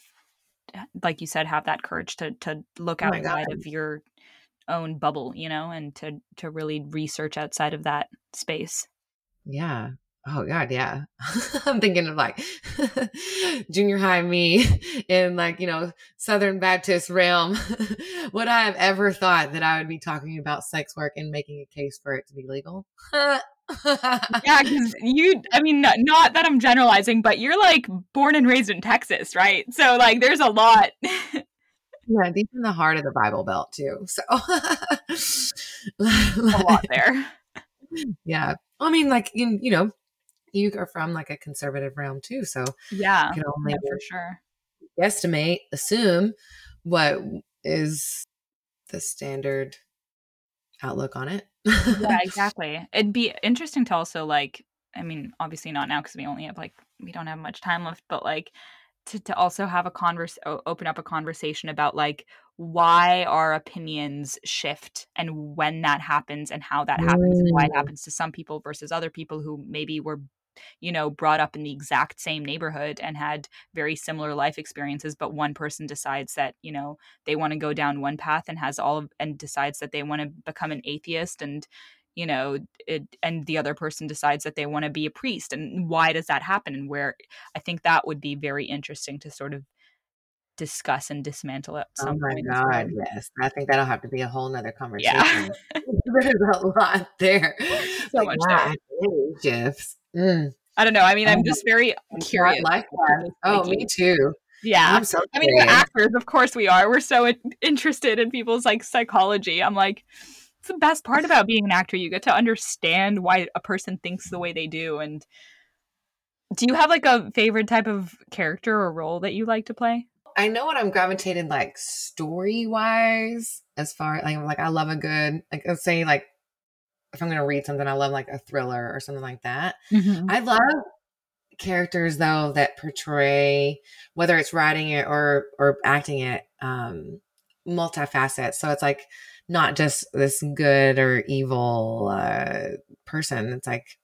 like you said have that courage to to look oh outside of your own bubble you know and to to really research outside of that space. Yeah oh god yeah i'm thinking of like junior high me in like you know southern baptist realm would i have ever thought that i would be talking about sex work and making a case for it to be legal yeah, because you, I mean, not, not, that I'm generalizing, but you're like born and raised in Texas, right? So, like, there's a lot. yeah, deep in the heart of the Bible Belt, too. So, a lot there. Yeah. I mean, like, you, you know, you are from like a conservative realm, too. So, yeah, you can only yeah, for sure estimate, assume what is the standard outlook on it. yeah, exactly. It'd be interesting to also like, I mean, obviously not now because we only have like we don't have much time left, but like to to also have a converse, open up a conversation about like why our opinions shift and when that happens and how that happens mm. and why it mm. happens to some people versus other people who maybe were you know, brought up in the exact same neighborhood and had very similar life experiences, but one person decides that, you know, they want to go down one path and has all of, and decides that they want to become an atheist and, you know, it, and the other person decides that they want to be a priest. And why does that happen? And where I think that would be very interesting to sort of discuss and dismantle oh some oh my god yes i think that'll have to be a whole nother conversation yeah. there's a lot there so like, much wow, gifs mm. i don't know. I mean i'm just very curious. like that. oh me too. Yeah. I'm so i mean we're actors of course we are. We're so interested in people's like psychology. I'm like it's the best part about being an actor. You get to understand why a person thinks the way they do. And Do you have like a favorite type of character or role that you like to play? I know what I'm gravitated like story wise, as far like like I love a good like let's say like if I'm gonna read something, I love like a thriller or something like that. Mm-hmm. I love characters though that portray whether it's writing it or or acting it um multifaceted. So it's like not just this good or evil uh person. It's like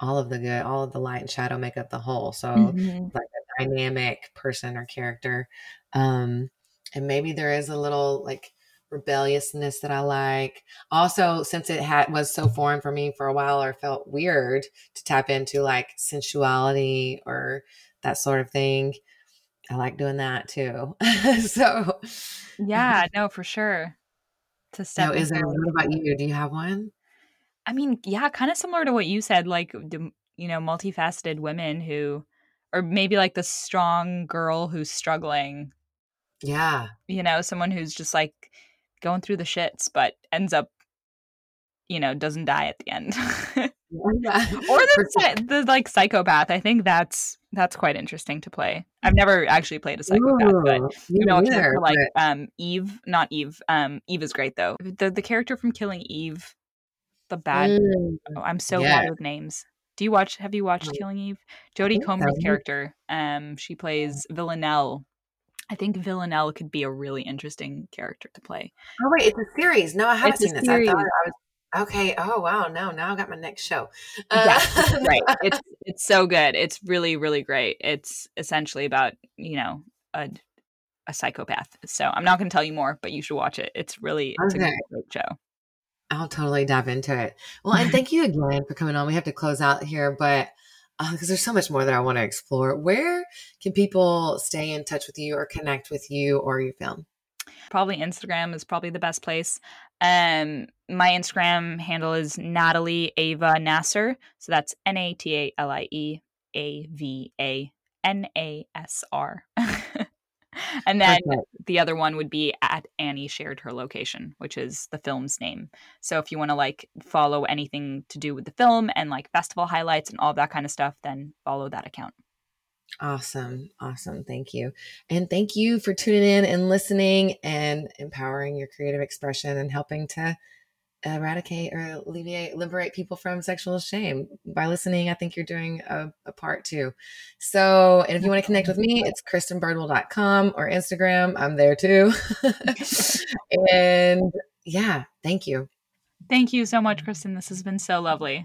all of the good, all of the light and shadow make up the whole. So Mm-hmm. like a dynamic person or character. Um, and maybe there is a little like rebelliousness that I like. Also, since it had was so foreign for me for a while or felt weird to tap into like sensuality or that sort of thing. I like doing that too. so Yeah, no, for sure. To step so is there what about you? Do you have one? I mean, yeah, kind of similar to what you said, like you know, multifaceted women who, or maybe like the strong girl who's struggling. Yeah. You know, someone who's just like going through the shits, but ends up, you know, doesn't die at the end. Yeah. or the, the like psychopath. I think that's that's quite interesting to play. I've never actually played a psychopath, but you know, neither, character like but- um Eve, not Eve. Um Eve is great though. The the character from Killing Eve, the bad. Mm, oh, I'm so yeah. bad with names. Do you watch? Have you watched Um, Killing Eve? Jodie Comer's so. character. Um, she plays Villanelle. I think Villanelle could be a really interesting character to play. Oh wait, it's a series. No, I haven't It's seen this. I thought I was okay. Oh wow, no, now I got my next show. Yeah, Uh, right. It's it's so good. It's really really great. It's essentially about you know a a psychopath. So I'm not going to tell you more, but you should watch it. It's really it's a Okay. great, great show. I'll totally dive into it. Well, and thank you again for coming on. We have to close out here, but because there's so much more that I want to explore. Where can people stay in touch with you or connect with you or your film? Probably Instagram is probably the best place. Um, my Instagram handle is Natalie Ava Nasr. So that's N A T A L I E A V A N A S R. And then the other one would be at Annie shared her location, which is the film's name. So if you want to like follow anything to do with the film and like festival highlights and all that kind of stuff, then follow that account. Awesome. Awesome. Thank you. And thank you for tuning in and listening and empowering your creative expression and helping to eradicate or alleviate, liberate people from sexual shame. By listening, I think you're doing a, a part too. So, and if you want to connect with me, it's kristinbirdwell.com or Instagram. I'm there too. and yeah, thank you. Thank you so much, Kristin. This has been so lovely.